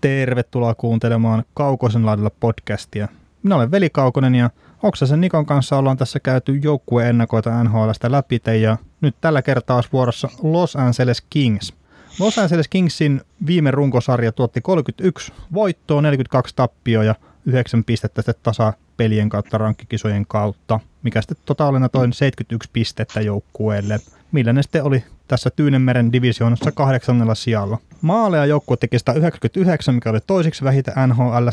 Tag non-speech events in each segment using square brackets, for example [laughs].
Tervetuloa kuuntelemaan Kaukosen laidalla podcastia. Minä olen Veli Kaukonen ja Oksasen Nikon kanssa ollaan tässä käyty joukkueen ennakoita NHLstä läpi ja nyt tällä kertaa olisi vuorossa Los Angeles Kings. Los Angeles Kingsin viime runkosarja tuotti 31 voittoa, 42 tappioa ja 9 pistettä sitten tasa pelien kautta rankkikisojen kautta, mikä sitten totaalina toin 71 pistettä joukkueelle, millä ne sitten oli tässä Tyynemeren divisioonassa kahdeksannella sijalla. Maaleja joukkue teki 199, mikä oli toisiksi vähiten NHL,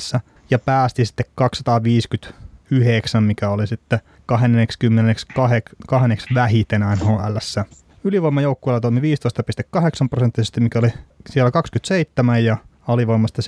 ja päästi sitten 259, mikä oli sitten 22 vähiten NHL. Ylivoimajoukkueella toimi 15,8 prosenttisesti, mikä oli siellä 27, ja alivoimasta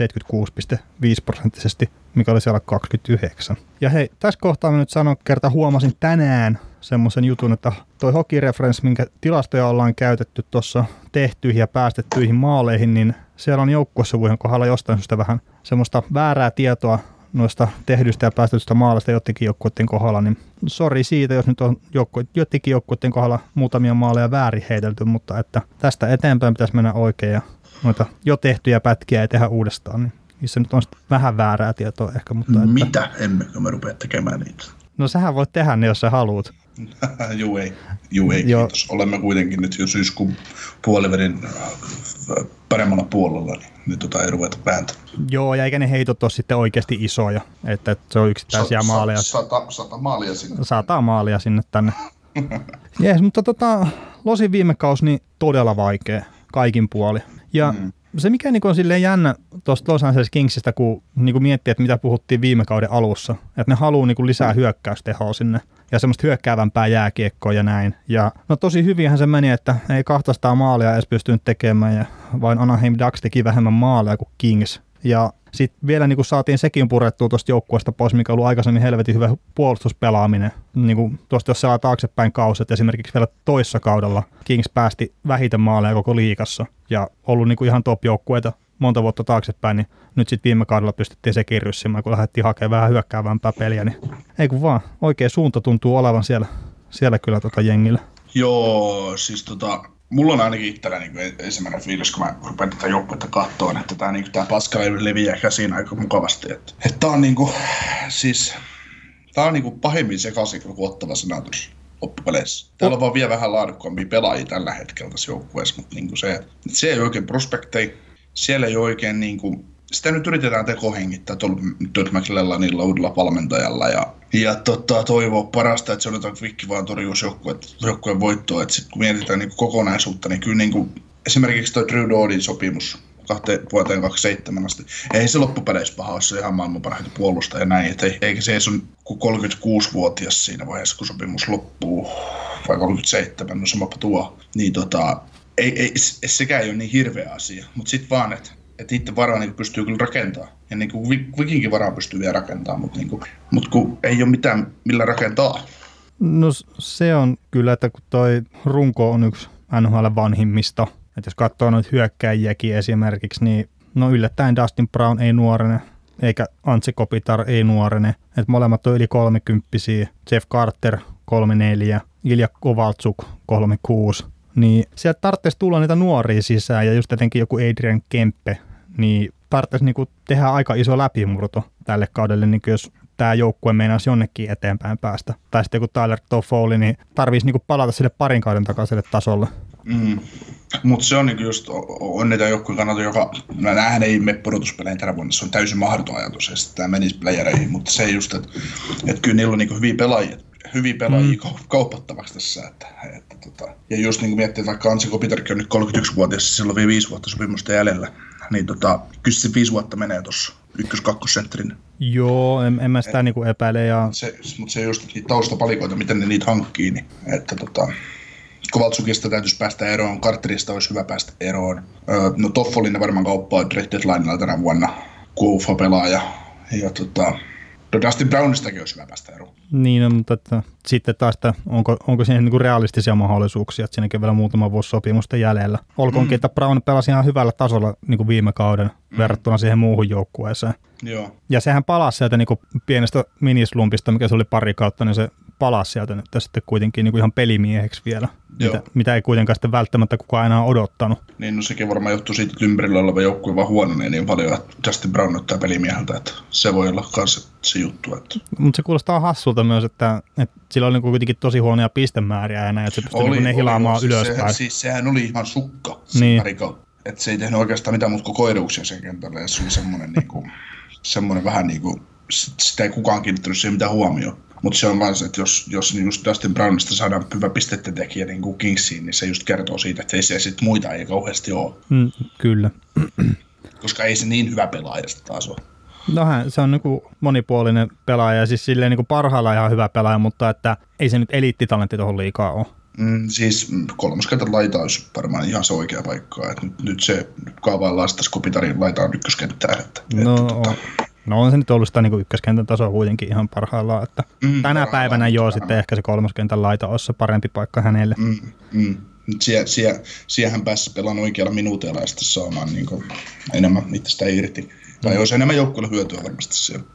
76,5 prosenttisesti, mikä oli siellä 29. Ja hei, tässä kohtaa mä nyt sanon, kerta huomasin tänään semmoisen jutun, että toi Hockey Reference, minkä tilastoja ollaan käytetty tuossa tehtyihin ja päästettyihin maaleihin, niin siellä on joukkuesuvujen kohdalla jostain syystä vähän semmoista väärää tietoa noista tehdyistä ja päästetystä maaleista jotenkin joukkueiden kohdalla, niin sori siitä, jos nyt on joukko, jotenkin joukkueiden kohdalla muutamia maaleja väärin heitelty, mutta että tästä eteenpäin pitäisi mennä oikein ja noita jo tehtyjä pätkiä ei tehdä uudestaan, niin missä nyt on vähän väärää tietoa ehkä. Mutta että... Mitä? Emmekö me rupea tekemään niitä? No sähän voit tehdä ne, jos sä haluat. [laughs] Juu ei, Juu ei Joo. kiitos. Olemme kuitenkin nyt jo syyskuun puolivälin äh, paremmalla puolella, niin nyt tota ei ruveta vääntä. Joo, ja eikä ne heitot ole sitten oikeasti isoja, että se on yksittäisiä sa, maaleja. Sata, sata maalia sinne. Sata maalia sinne tänne. [laughs] Jees, mutta tota, Losin viime kausi niin todella vaikea kaikin puoli. Ja mm. se mikä niin on silleen jännä tuosta Los Angeles Kingsistä, kun niin kuin miettii, että mitä puhuttiin viime kauden alussa, että ne haluaa niin lisää hyökkäystehoa sinne ja semmoista hyökkäävämpää jääkiekkoa ja näin. Ja no tosi hyvinhän se meni, että ei 200 maalia edes pystynyt tekemään ja vain Anaheim Ducks teki vähemmän maaleja kuin Kings. Ja sitten vielä niin kuin saatiin sekin purettua tuosta joukkueesta pois, mikä ollut aikaisemmin helvetin hyvä puolustuspelaaminen. Niin kuin tuosta jos saa taaksepäin kauset, esimerkiksi vielä toissa kaudella Kings päästi vähiten maaleja koko liikassa ja ollut niin kuin ihan top-joukkueita monta vuotta taaksepäin, niin nyt sitten viime kaudella pystyttiin se ryssimään, kun lähdettiin hakemaan vähän hyökkäävämpää peliä, niin ei kun vaan, oikea suunta tuntuu olevan siellä, siellä kyllä tota jengillä. Joo, siis tota, mulla on ainakin itsellä niin ensimmäinen fiilis, kun mä rupean tätä joukkuetta kattoon, että tämä niin tää paska leviää käsiin aika mukavasti. Että, että tää on niin kuin, siis, tää on niin kuin pahimmin sekaisin kuin ottava senaattori loppupeleissä. Täällä on vaan vielä vähän laadukkaampia pelaajia tällä hetkellä tässä joukkueessa, mutta niin kuin se, että se ei oikein prospekteja, siellä ei oikein niin kuin, sitä nyt yritetään tekohengittää tuolla Todd McLellanilla uudella valmentajalla ja, ja tota, toivoa parasta, että se on Vikki vaan torjuisi joukkueen voittoa. Että sit kun mietitään niin kokonaisuutta, niin kyllä niin kuin, esimerkiksi tuo Drew Doodin sopimus kahteen vuoteen 27 asti. Ei se loppupeleissä paha ole, se ihan maailman parhaita puolusta ja näin. Et eikä se ole 36-vuotias siinä vaiheessa, kun sopimus loppuu, vai 37, no samapa tuo. Niin tota, ei, ei, sekään ei ole niin hirveä asia, mutta sitten vaan, että että itse varaa niin pystyy kyllä rakentamaan. Ja niin kuin vikinkin varaa pystyy vielä rakentamaan, mutta, niin kuin, mutta kun ei ole mitään millä rakentaa. No se on kyllä, että kun toi runko on yksi NHL vanhimmista, että jos katsoo noita hyökkäjiäkin esimerkiksi, niin no yllättäen Dustin Brown ei nuorene, eikä Antsi Kopitar ei nuorene. että molemmat on yli kolmekymppisiä. Jeff Carter 34, Ilja Kovaltsuk 36. Niin sieltä tarvitsisi tulla niitä nuoria sisään ja just etenkin joku Adrian Kempe, niin tarvitsisi niinku tehdä aika iso läpimurto tälle kaudelle, niin jos tämä joukkue meinaisi jonnekin eteenpäin päästä. Tai sitten kun Tyler Toffoli, niin tarvitsisi niinku palata sille parin kauden takaiselle tasolle. Mm. Mutta se on niinku just, on niitä joukkueen kannalta, joka, no näähän ei mene pudotuspeleihin tänä vuonna, se on täysin mahdoton ajatus, että tämä menisi playereihin, mutta se just, että et kyllä niillä on niinku hyviä pelaajia, hyviä pelaajia mm. kaupattavaksi tässä. Että, että, tota. Ja just niin miettii, että vaikka Ansi Kopitarkki on nyt 31-vuotias, sillä on vielä viisi vuotta sopimusta jäljellä, niin tota, kyllä se viisi vuotta menee tuossa ykkös kakkosentterin. Joo, en, en mä sitä niinku epäile. Ja... Se, mutta se just niitä taustapalikoita, miten ne niitä hankkii, niin että tota, Kovaltsukista täytyisi päästä eroon, Carterista olisi hyvä päästä eroon. no Toffolin varmaan kauppaa Red Deadlinella tänä vuonna, Kuufa-pelaaja. Ja tota, No Dustin Brownistakin olisi hyvä päästä eroon. Niin, no, mutta että, sitten taas, että onko, onko siinä niin realistisia mahdollisuuksia, että siinäkin vielä muutama vuosi sopimusta jäljellä. Olkoonkin, mm. että Brown pelasi ihan hyvällä tasolla niin kuin viime kauden mm. verrattuna siihen muuhun joukkueeseen. Joo. Ja sehän palasi sieltä niin kuin pienestä minislumpista, mikä se oli pari kautta, niin se palasi sieltä nyt sitten kuitenkin niin kuin ihan pelimieheksi vielä, mitä, mitä, ei kuitenkaan sitten välttämättä kukaan aina odottanut. Niin, no sekin varmaan johtuu siitä, että ympärillä oleva joukkue vaan huononee niin paljon, että Justin Brown näyttää pelimieheltä, että se voi olla myös se juttu. Että... Mutta se kuulostaa hassulta myös, että, että sillä oli niin kuitenkin tosi huonoja pistemääriä ja näin, että se pystyi oli, niin hilaamaan oli, ylöspäin. Sehän, siis sehän oli ihan sukka niin. Että se ei tehnyt oikeastaan mitään muuta kuin koiruuksia sen kentällä, ja se oli semmoinen, niin kuin, semmoinen vähän niin kuin, sitä ei kukaan kiinnittänyt siihen mitään huomioon. Mutta se on se, että jos, jos niin just Dustin Brownista saadaan hyvä pistettä tekijä niin kuin Kingsiin, niin se just kertoo siitä, että ei se sitten muita ei kauheasti ole. Mm, kyllä. [clears throat] Koska ei se niin hyvä pelaaja taas ole. No hän, se on niin monipuolinen pelaaja, siis silleen niin parhailla ihan hyvä pelaaja, mutta että ei se nyt eliittitalentti tuohon liikaa ole. Mm, siis kolmoskentän laita olisi varmaan ihan se oikea paikka. Et nyt, nyt se kaavaillaan sitä Skopitarin laitaan ykköskenttään. Että, no, että, tota... no on se nyt ollut sitä niin ykköskentän tasoa kuitenkin ihan parhaillaan. Että mm, tänä päivänä joo sitten ehkä se kolmoskentän laita olisi se parempi paikka hänelle. Mm, mm. Sie, sie, siihen päässä pelaan oikealla minuuteilla ja sitten saamaan niin kuin, enemmän itsestä irti. Tai olisi enemmän joukkueelle hyötyä varmasti siellä.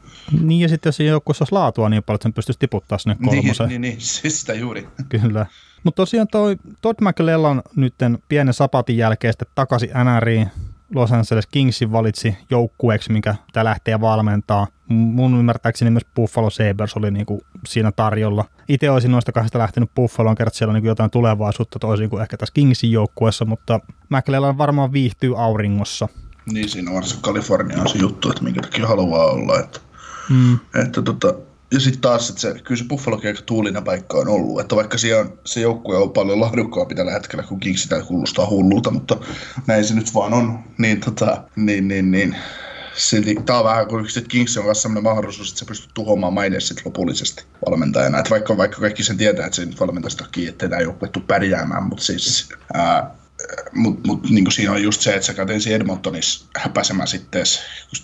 Niin ja sitten jos joukkueessa olisi laatua niin paljon, että sen pystyisi tiputtaa sinne niin, kolmoseen. Niin, niin, niin. [laughs] siis sitä juuri. Kyllä. Mutta tosiaan toi Todd McLellan nyt pienen sapatin jälkeen sitten takaisin NRiin. Los Angeles Kingsin valitsi joukkueeksi, mikä tämä lähtee valmentaa. Mun ymmärtääkseni myös Buffalo Sabres oli niinku siinä tarjolla. Itse olisin noista kahdesta lähtenyt Buffaloon, kertaa siellä on niinku jotain tulevaisuutta toisin kuin ehkä tässä Kingsin joukkueessa, mutta McLellan varmaan viihtyy auringossa. Niin, siinä on se Kalifornia on se juttu, että minkä takia haluaa olla. Että, mm. että tota, ja sitten taas, että se, kyllä se Buffalo aika tuulinen paikka on ollut, että vaikka siellä on, se joukkue on paljon laadukkaampi tällä hetkellä, kun Kings sitä kuulostaa hullulta, mutta näin se nyt vaan on, niin, tota, niin, niin, niin. Silti tämä on vähän kuin Kings on myös sellainen mahdollisuus, että se pystyy tuhoamaan maineen sitten lopullisesti valmentajana. Että vaikka, vaikka kaikki sen tietää, että se nyt valmentaisi takia, että tämä joukkue tule pärjäämään, mutta siis ää, mutta mut, niin siinä on just se, että sä käyt ensin Edmontonissa häpäisemään sitten,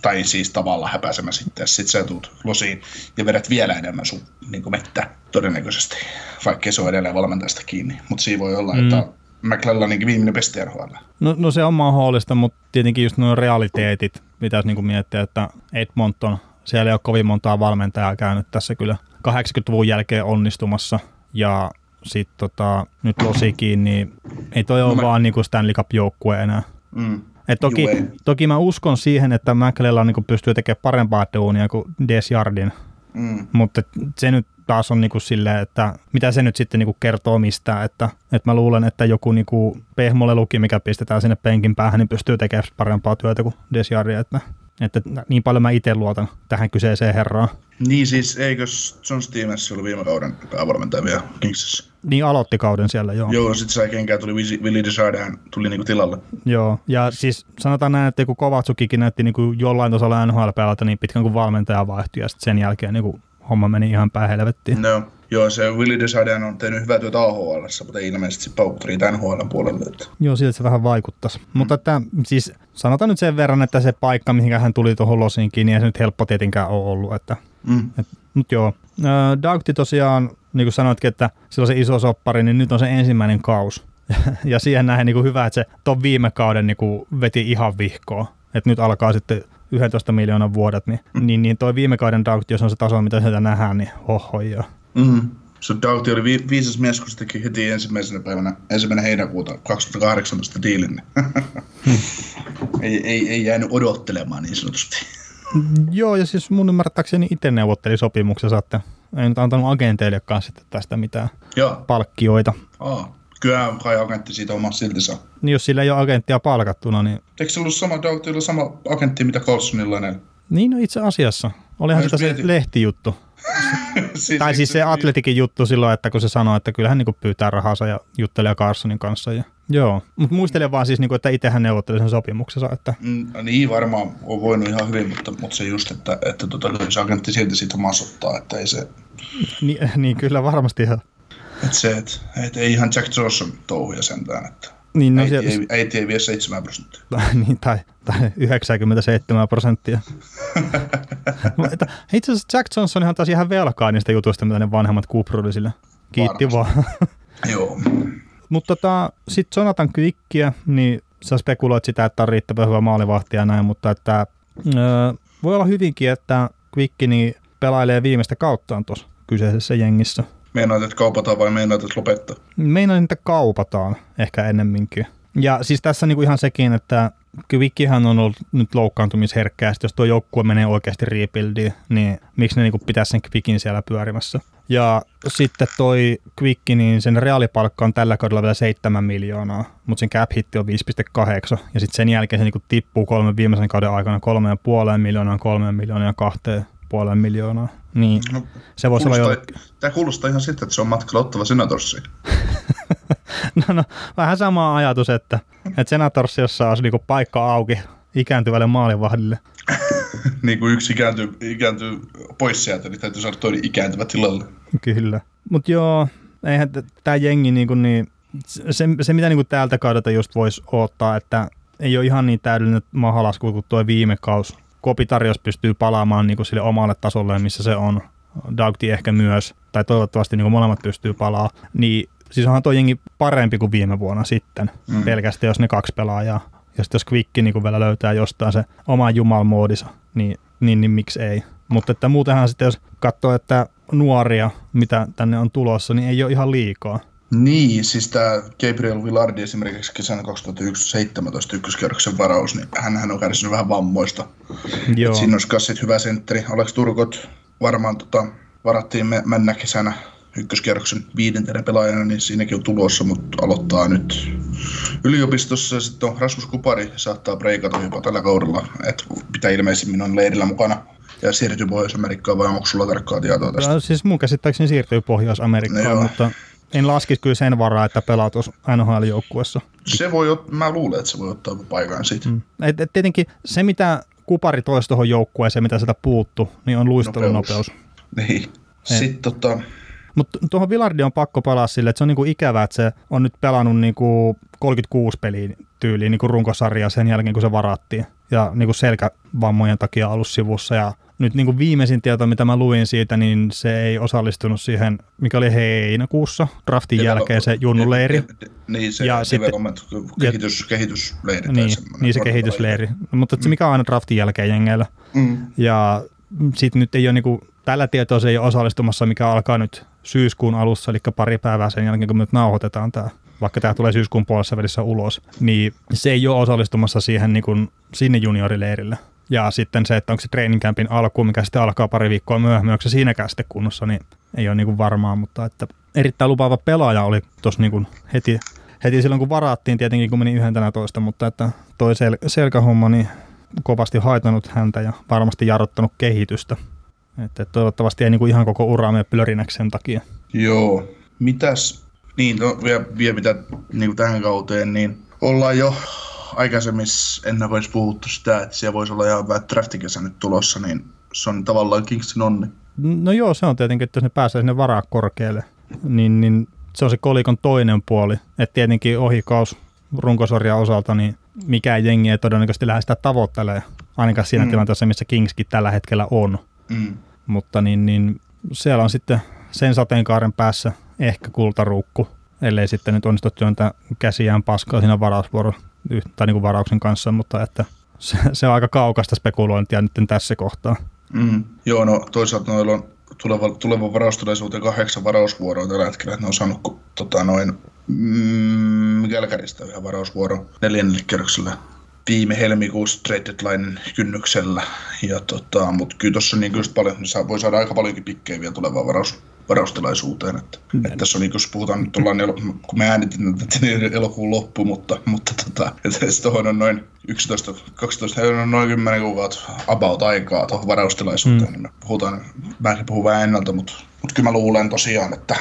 tai siis tavallaan häpäisemään sitten, sitten sä tulet losiin ja vedät vielä enemmän sun niin mettä todennäköisesti, vaikka se on edelleen valmentajasta kiinni. Mutta siinä voi olla, mm. että McLellaninkin viimeinen pesti RHL. No, no se on mahdollista, mutta tietenkin just nuo realiteetit pitäisi niin miettiä, että Edmonton, siellä ei ole kovin montaa valmentajaa käynyt tässä kyllä 80-luvun jälkeen onnistumassa, ja sitten tota, nyt Losikin, niin ei toi ole mä... vaan niinku Stanley Cup-joukkue enää. Mm. Et toki, toki mä uskon siihen, että McLellan niinku pystyy tekemään parempaa duunia kuin Desjardin, mm. mutta se nyt taas on niinku silleen, että mitä se nyt sitten niinku kertoo mistään, että, että mä luulen, että joku niinku pehmoleluki, mikä pistetään sinne penkin päähän, niin pystyy tekemään parempaa työtä kuin Desjardi, että että niin paljon mä itse luotan tähän kyseiseen herraan. Niin siis, eikö John Stevens ollut viime kauden päävalmentaja vielä Kingsissä? Niin aloitti kauden siellä, joo. Joo, sitten sai kenkään tuli Willi Desjardins tuli niinku tilalle. Joo, ja siis sanotaan näin, että kun Kovatsukikin näytti niinku jollain tasolla nhl niin pitkän kuin valmentaja vaihtui, ja sitten sen jälkeen niinku homma meni ihan päin helvettiin. No, joo, se Willi Desjardins on tehnyt hyvää työtä AHL, mutta ei ilmeisesti paukut riitä NHL puolelle. Että. Joo, siltä se vähän vaikuttaisi. Mm. Mutta että, siis sanotaan nyt sen verran, että se paikka, mihin hän tuli tuohon Losinkin, niin ei se nyt helppo tietenkään ole ollut. Että, mm. et, mutta joo, Daugti tosiaan, niin kuin sanoitkin, että sillä on se iso soppari, niin nyt on se ensimmäinen kaus. [laughs] ja siihen nähden niin kuin hyvä, että se tuon viime kauden niin kuin veti ihan vihkoa. Että nyt alkaa sitten 11 miljoonan vuodet, niin, mm. niin, niin toi viime kauden Daugti, jos on se taso, mitä sieltä nähdään, niin hoho joo. Mm. So Doughty oli vi- viisas mies, kun se teki heti ensimmäisenä päivänä, ensimmäinen heinäkuuta 2018 diilin. Hmm. ei, ei, ei jäänyt odottelemaan niin sanotusti. Joo, ja siis mun ymmärtääkseni itse neuvotteli sopimuksensa, että ei nyt antanut agenteillekaan sitten tästä mitään Joo. palkkioita. Aa, kyllä kai agentti siitä omassa silti saa. Niin jos sillä ei ole agenttia palkattuna, niin... Eikö se ollut sama, sama agentti, mitä Carlsonilla on? Niin, no itse asiassa. Olihan sitä se lehtijuttu. [laughs] siis tai siis se Atletikin juttu silloin, että kun se sanoi, että kyllähän niin pyytää rahansa ja juttelee Carsonin kanssa. Ja, joo, mutta muistelen vaan siis, niin kuin, että itsehän neuvotteli sen sopimuksensa. Että... Mm, niin varmaan on voinut ihan hyvin, mutta, mutta se just, että, että tota, se agentti silti siitä masottaa, että ei se... Ni, niin kyllä varmasti ihan. Että se, että, että ei ihan Jack Johnson touhuja sentään, että niin, no äiti, siellä... ei, äiti ei vie 7 prosenttia. [laughs] niin, tai, tai 97 prosenttia. [laughs] Itse asiassa Jack Johnson taas ihan velkaa niistä jutuista, mitä ne vanhemmat kupruli sille. Kiitti Varmasti. vaan. [laughs] Joo. Mutta tota, sitten Jonathan Quickia, niin sä spekuloit sitä, että on riittävän hyvä maalivahti ja näin, mutta että öö, voi olla hyvinkin, että Quick niin pelailee viimeistä kauttaan tuossa kyseisessä jengissä. Meinaat, että kaupataan vai meinaat, että lopettaa? Meinaan, että kaupataan ehkä ennemminkin. Ja siis tässä niinku ihan sekin, että Kvikkihän on ollut nyt loukkaantumisherkkää, jos tuo joukkue menee oikeasti rebuildiin, niin miksi ne niinku pitäisi sen Kvikin siellä pyörimässä. Ja sitten toi Quicki, niin sen reaalipalkka on tällä kaudella vielä 7 miljoonaa, mutta sen cap hitti on 5,8. Ja sitten sen jälkeen se niinku tippuu kolmen viimeisen kauden aikana 3,5 miljoonaa, 3 miljoonaa ja 2,5 miljoonaa. Niin no, se voisi olla jo... Tämä kuulostaa ihan sitten, että se on matkalla ottava senatorsiin. [laughs] no, no, vähän sama ajatus, että, että Senatorsiossa olisi niinku paikka auki ikääntyvälle maalivahdille. [laughs] niin kuin yksi ikääntyy, ikääntyy pois sieltä, niin täytyy saada toinen ikääntyvä tilalle. Kyllä. Mutta joo, eihän tämä jengi niinku niin, se, se mitä niinku täältä kaudelta just voisi odottaa, että ei ole ihan niin täydellinen mahalasku kuin tuo viime kaus. Kopitarjos pystyy palaamaan niinku sille omalle tasolle, missä se on. Daugti ehkä myös, tai toivottavasti niin molemmat pystyy palaa, niin siis onhan tuo jengi parempi kuin viime vuonna sitten, mm. pelkästään jos ne kaksi pelaajaa. Ja sitten jos Quick niin vielä löytää jostain se oma jumalmoodissa, niin, niin, niin miksi ei. Mutta että muutenhan sitten jos katsoo, että nuoria, mitä tänne on tulossa, niin ei ole ihan liikaa. Niin, siis tämä Gabriel Villardi esimerkiksi kesänä 2017 ykköskierroksen varaus, niin hän on kärsinyt vähän vammoista. Joo. siinä olisi kassit hyvä sentteri. Alex Turkot varmaan tota, varattiin me, mennä kesänä ykköskierroksen viidentenä pelaajana, niin siinäkin on tulossa, mutta aloittaa nyt yliopistossa. Sitten on Rasmus Kupari saattaa breikata jopa tällä kaudella, että pitää ilmeisimmin on leirillä mukana ja siirtyy Pohjois-Amerikkaan, vai onko sulla tarkkaa tietoa tästä? No, siis mun käsittääkseni siirtyy Pohjois-Amerikkaan, no, mutta en laskisi kyllä sen varaa, että pelaat NHL-joukkuessa. Se voi, mä luulen, että se voi ottaa paikan siitä. Mm. Et, et tietenkin se, mitä Kupari toisi tuohon joukkueeseen, mitä sieltä puuttu, niin on luistelunopeus. Nopeus. Niin. Sitten tota, mutta tuohon Villardi on pakko palaa sille, että se on niinku ikävää, että se on nyt pelannut niinku 36 peliä tyyliin niinku runkosarjaa sen jälkeen, kun se varattiin. Ja niinku selkävammojen takia ollut sivussa. Ja nyt niinku viimeisin tieto, mitä mä luin siitä, niin se ei osallistunut siihen, mikä oli heinäkuussa, draftin Devel- jälkeen se junnuleiri. Niin, se ja sitten, kehitys, ja, kehitysleiri. Niin, niin se kehitysleiri. Mutta se mikä on aina draftin jälkeen jengeillä. Mm. Ja sitten nyt ei ole niinku, tällä tietoa se ei ole osallistumassa, mikä alkaa nyt syyskuun alussa, eli pari päivää sen jälkeen, kun me nyt nauhoitetaan tämä, vaikka tämä tulee syyskuun puolessa välissä ulos, niin se ei ole osallistumassa siihen niin kuin, sinne juniorileirille. Ja sitten se, että onko se training campin alku, mikä sitten alkaa pari viikkoa myöhemmin, onko se siinäkään sitten kunnossa, niin ei ole niin varmaa, mutta että erittäin lupaava pelaaja oli tuossa niin heti, heti silloin, kun varattiin tietenkin, kun meni toista, mutta että toi sel- selkähomma niin kovasti haitannut häntä ja varmasti jarruttanut kehitystä. Että toivottavasti ei niin kuin ihan koko uraa mene plörinäksi sen takia. Joo. Mitäs, niin no, vielä, vielä mitä niin kuin tähän kauteen, niin ollaan jo aikaisemmissa ennakoissa puhuttu sitä, että siellä voisi olla ihan hyvä draftikesä nyt tulossa, niin se on tavallaan Kingston onni. No joo, se on tietenkin, että jos ne pääsee sinne varaa korkealle, niin, niin se on se kolikon toinen puoli. Että tietenkin ohikaus runkosarjan osalta, niin mikään jengi ei todennäköisesti lähde sitä tavoittelemaan, ainakaan siinä mm. tilanteessa, missä Kingskin tällä hetkellä on. Mm. Mutta niin, niin siellä on sitten sen sateenkaaren päässä ehkä kultaruukku, ellei sitten nyt onnistu työntää käsiään paskaa siinä varausvuoron tai niin kuin varauksen kanssa, mutta että se, se on aika kaukasta spekulointia nyt tässä kohtaa. Mm. Joo, no toisaalta noilla on tuleva, tuleva varaustuneisuuteen kahdeksan varausvuoroa tällä hetkellä, että ne on saanut tota, noin mm, Kälkäristä yhden varausvuoron neljännelle kerrokselle viime helmikuussa trade deadline kynnyksellä. Ja tota, mutta kyllä tuossa niin just paljon, niin voi saada aika paljonkin pikkejä vielä tulevaan varaus, varaustilaisuuteen. Että, mm. että tässä on niin, jos puhutaan nyt ollaan, kun me äänitin tätä niin [laughs] elokuun loppu, mutta, mutta tota, [laughs] että tuohon on noin 11, 12, on noin 10 kuukautta about aikaa tuohon varaustilaisuuteen. Mm. Niin puhutaan, mäkin puhun vähän ennalta, mutta, mutta kyllä mä luulen tosiaan, että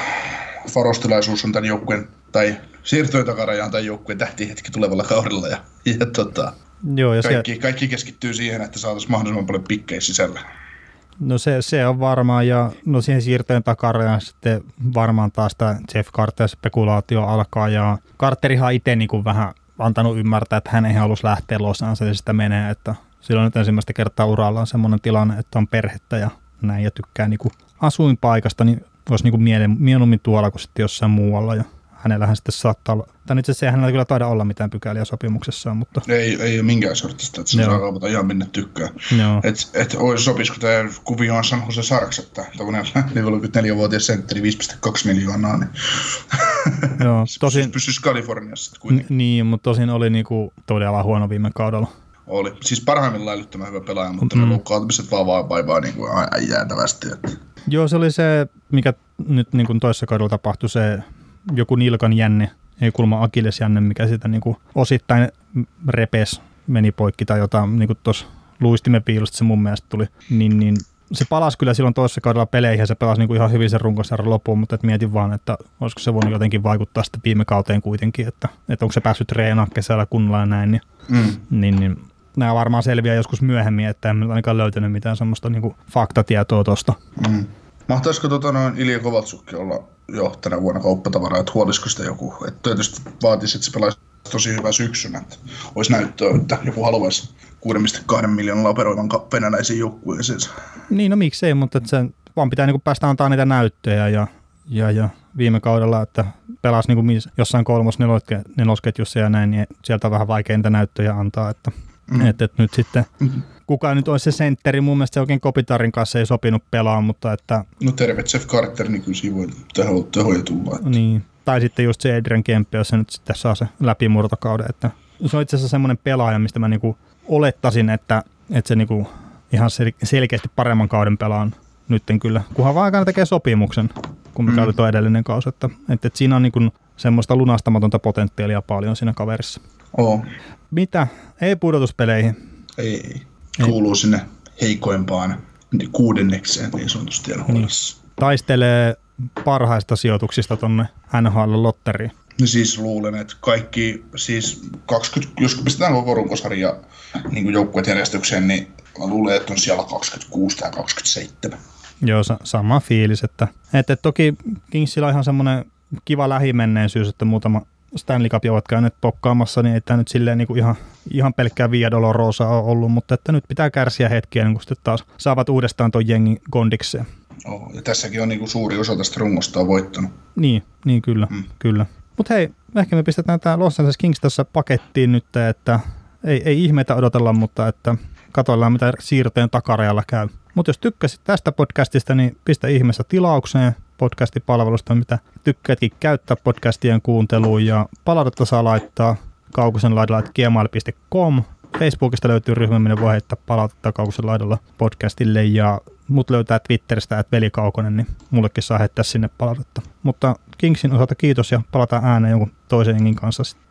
varaustilaisuus on tämän joukkueen tai siirtyi takarajaan tai joukkueen tähtihetki tulevalla kaudella. Ja, ja tota, Joo, ja kaikki, siellä... kaikki keskittyy siihen, että saataisiin mahdollisimman paljon pikkejä sisällä. No se, se on varmaan, ja no siihen siirtojen takarajaan sitten varmaan taas tämä Jeff Carter-spekulaatio alkaa, ja Carterihan itse niin kuin vähän antanut ymmärtää, että hän ei halusi lähteä Los Angelesista menee, että silloin nyt ensimmäistä kertaa uralla on semmoinen tilanne, että on perhettä ja näin, ja tykkää niin kuin asuinpaikasta, niin olisi niin kuin mieluummin tuolla kuin sitten jossain muualla, ja hänellähän sitten saattaa olla, tai itse asiassa ei hänellä kyllä taida olla mitään pykäliä sopimuksessaan, mutta... Ei, ei ole minkään sortista, että se saa kaupata ihan minne tykkää. Joo. Et, olisi sopisiko tämä kuvio on San Jose Sarks, että tämmöinen 44-vuotias sentteri 5,2 miljoonaa, niin [laughs] Joo, tosin, pysyisi, pysyisi Kaliforniassa sitten kuitenkin. n- niin, mutta tosin oli niinku todella huono viime kaudella. Oli. Siis parhaimmillaan älyttömän hyvä pelaaja, mutta Mm. ne loukkaantumiset vaan vaan vaivaa niin kuin jäätävästi. Että. Joo, se oli se, mikä nyt niin kuin toisessa kaudella tapahtui, se joku nilkan jänne, ei kulma akillesjänne, mikä sitä niin kuin osittain repes, meni poikki tai jotain, niin kuin tuossa luistimen piilusta se mun mielestä tuli, niin, niin se palasi kyllä silloin toisessa kaudella peleihin ja se pelasi niin kuin ihan hyvin sen runkosarjan loppuun, mutta et mietin vaan, että olisiko se voinut jotenkin vaikuttaa sitten viime kauteen kuitenkin, että, että onko se päässyt treenaamaan kesällä kunnolla ja näin, niin, Mm. niin, niin nämä varmaan selviää joskus myöhemmin, että en ainakaan löytänyt mitään semmoista niin kuin faktatietoa tuosta. Mm. Mahtaisiko tota noin Ilja Kovaltsukki olla jo tänä vuonna kauppatavaraa, että huolisiko sitä joku? Että tietysti vaatisi, että se pelaisi tosi hyvä syksynä, että olisi näyttöä, että joku haluaisi 6,2 miljoonalla operoivan venäläisiin joukkueisiin. Niin, no miksei, mutta että se vaan pitää niinku päästä antaa niitä näyttöjä ja, ja, ja viime kaudella, että pelasi niinku jossain kolmos neloske- nelosketjussa ja näin, niin sieltä on vähän vaikea niitä näyttöjä antaa, että mm. et, et nyt sitten kuka nyt olisi se sentteri, mun mielestä se oikein Kopitarin kanssa ei sopinut pelaa, mutta että No terve Jeff Carter, niin kyllä siinä voi teho, tehoja tulla. Että. niin, tai sitten just se Adrian Kempi, jos se nyt sitten saa se läpimurtokauden, että se on itse asiassa semmoinen pelaaja, mistä mä niinku olettaisin, että, että se niinku ihan sel- selkeästi paremman kauden pelaan nytten kyllä, kunhan vaan aikana tekee sopimuksen, kun mikä Mm. oli tuo edellinen kausi, että, että, että siinä on niinku semmoista lunastamatonta potentiaalia paljon siinä kaverissa. Oo. Mitä? Ei pudotuspeleihin. Ei, ei. Kuuluu sinne heikoimpaan kuudennekseen niin sanotusti NHLissa. Taistelee parhaista sijoituksista tonne NHL-lotteriin. Niin siis luulen, että kaikki, siis 20, jos pistetään koko runkosarja niin joukkueet järjestykseen, niin mä luulen, että on siellä 26 tai 27. Joo, sa- sama fiilis. Että, että toki Kingsillä on ihan semmoinen kiva lähimenneisyys, että muutama Stanley Cup ovat käyneet pokkaamassa, niin ei tämä nyt silleen niin kuin ihan, ihan pelkkää Via Dolorosa ole ollut, mutta että nyt pitää kärsiä hetkiä, niin kun sitten taas saavat uudestaan tuon jengin kondikseen. Oh, ja tässäkin on niin kuin suuri osa tästä rungosta on voittanut. Niin, niin kyllä, mm. kyllä. Mutta hei, ehkä me pistetään tämä Los Angeles Kings tässä pakettiin nyt, että ei, ei ihmeitä odotella, mutta että katsoillaan mitä siirtojen takarajalla käy. Mutta jos tykkäsit tästä podcastista, niin pistä ihmeessä tilaukseen podcastipalvelusta, mitä tykkäätkin käyttää podcastien kuunteluun ja palautetta saa laittaa kaukosen laidalla gmail.com. Facebookista löytyy ryhmä, minne voi heittää palautetta kaukosen laidalla podcastille ja mut löytää Twitteristä, että veli Kaukonen, niin mullekin saa heittää sinne palautetta. Mutta Kingsin osalta kiitos ja palataan ääneen jonkun toisen jengin kanssa sitten.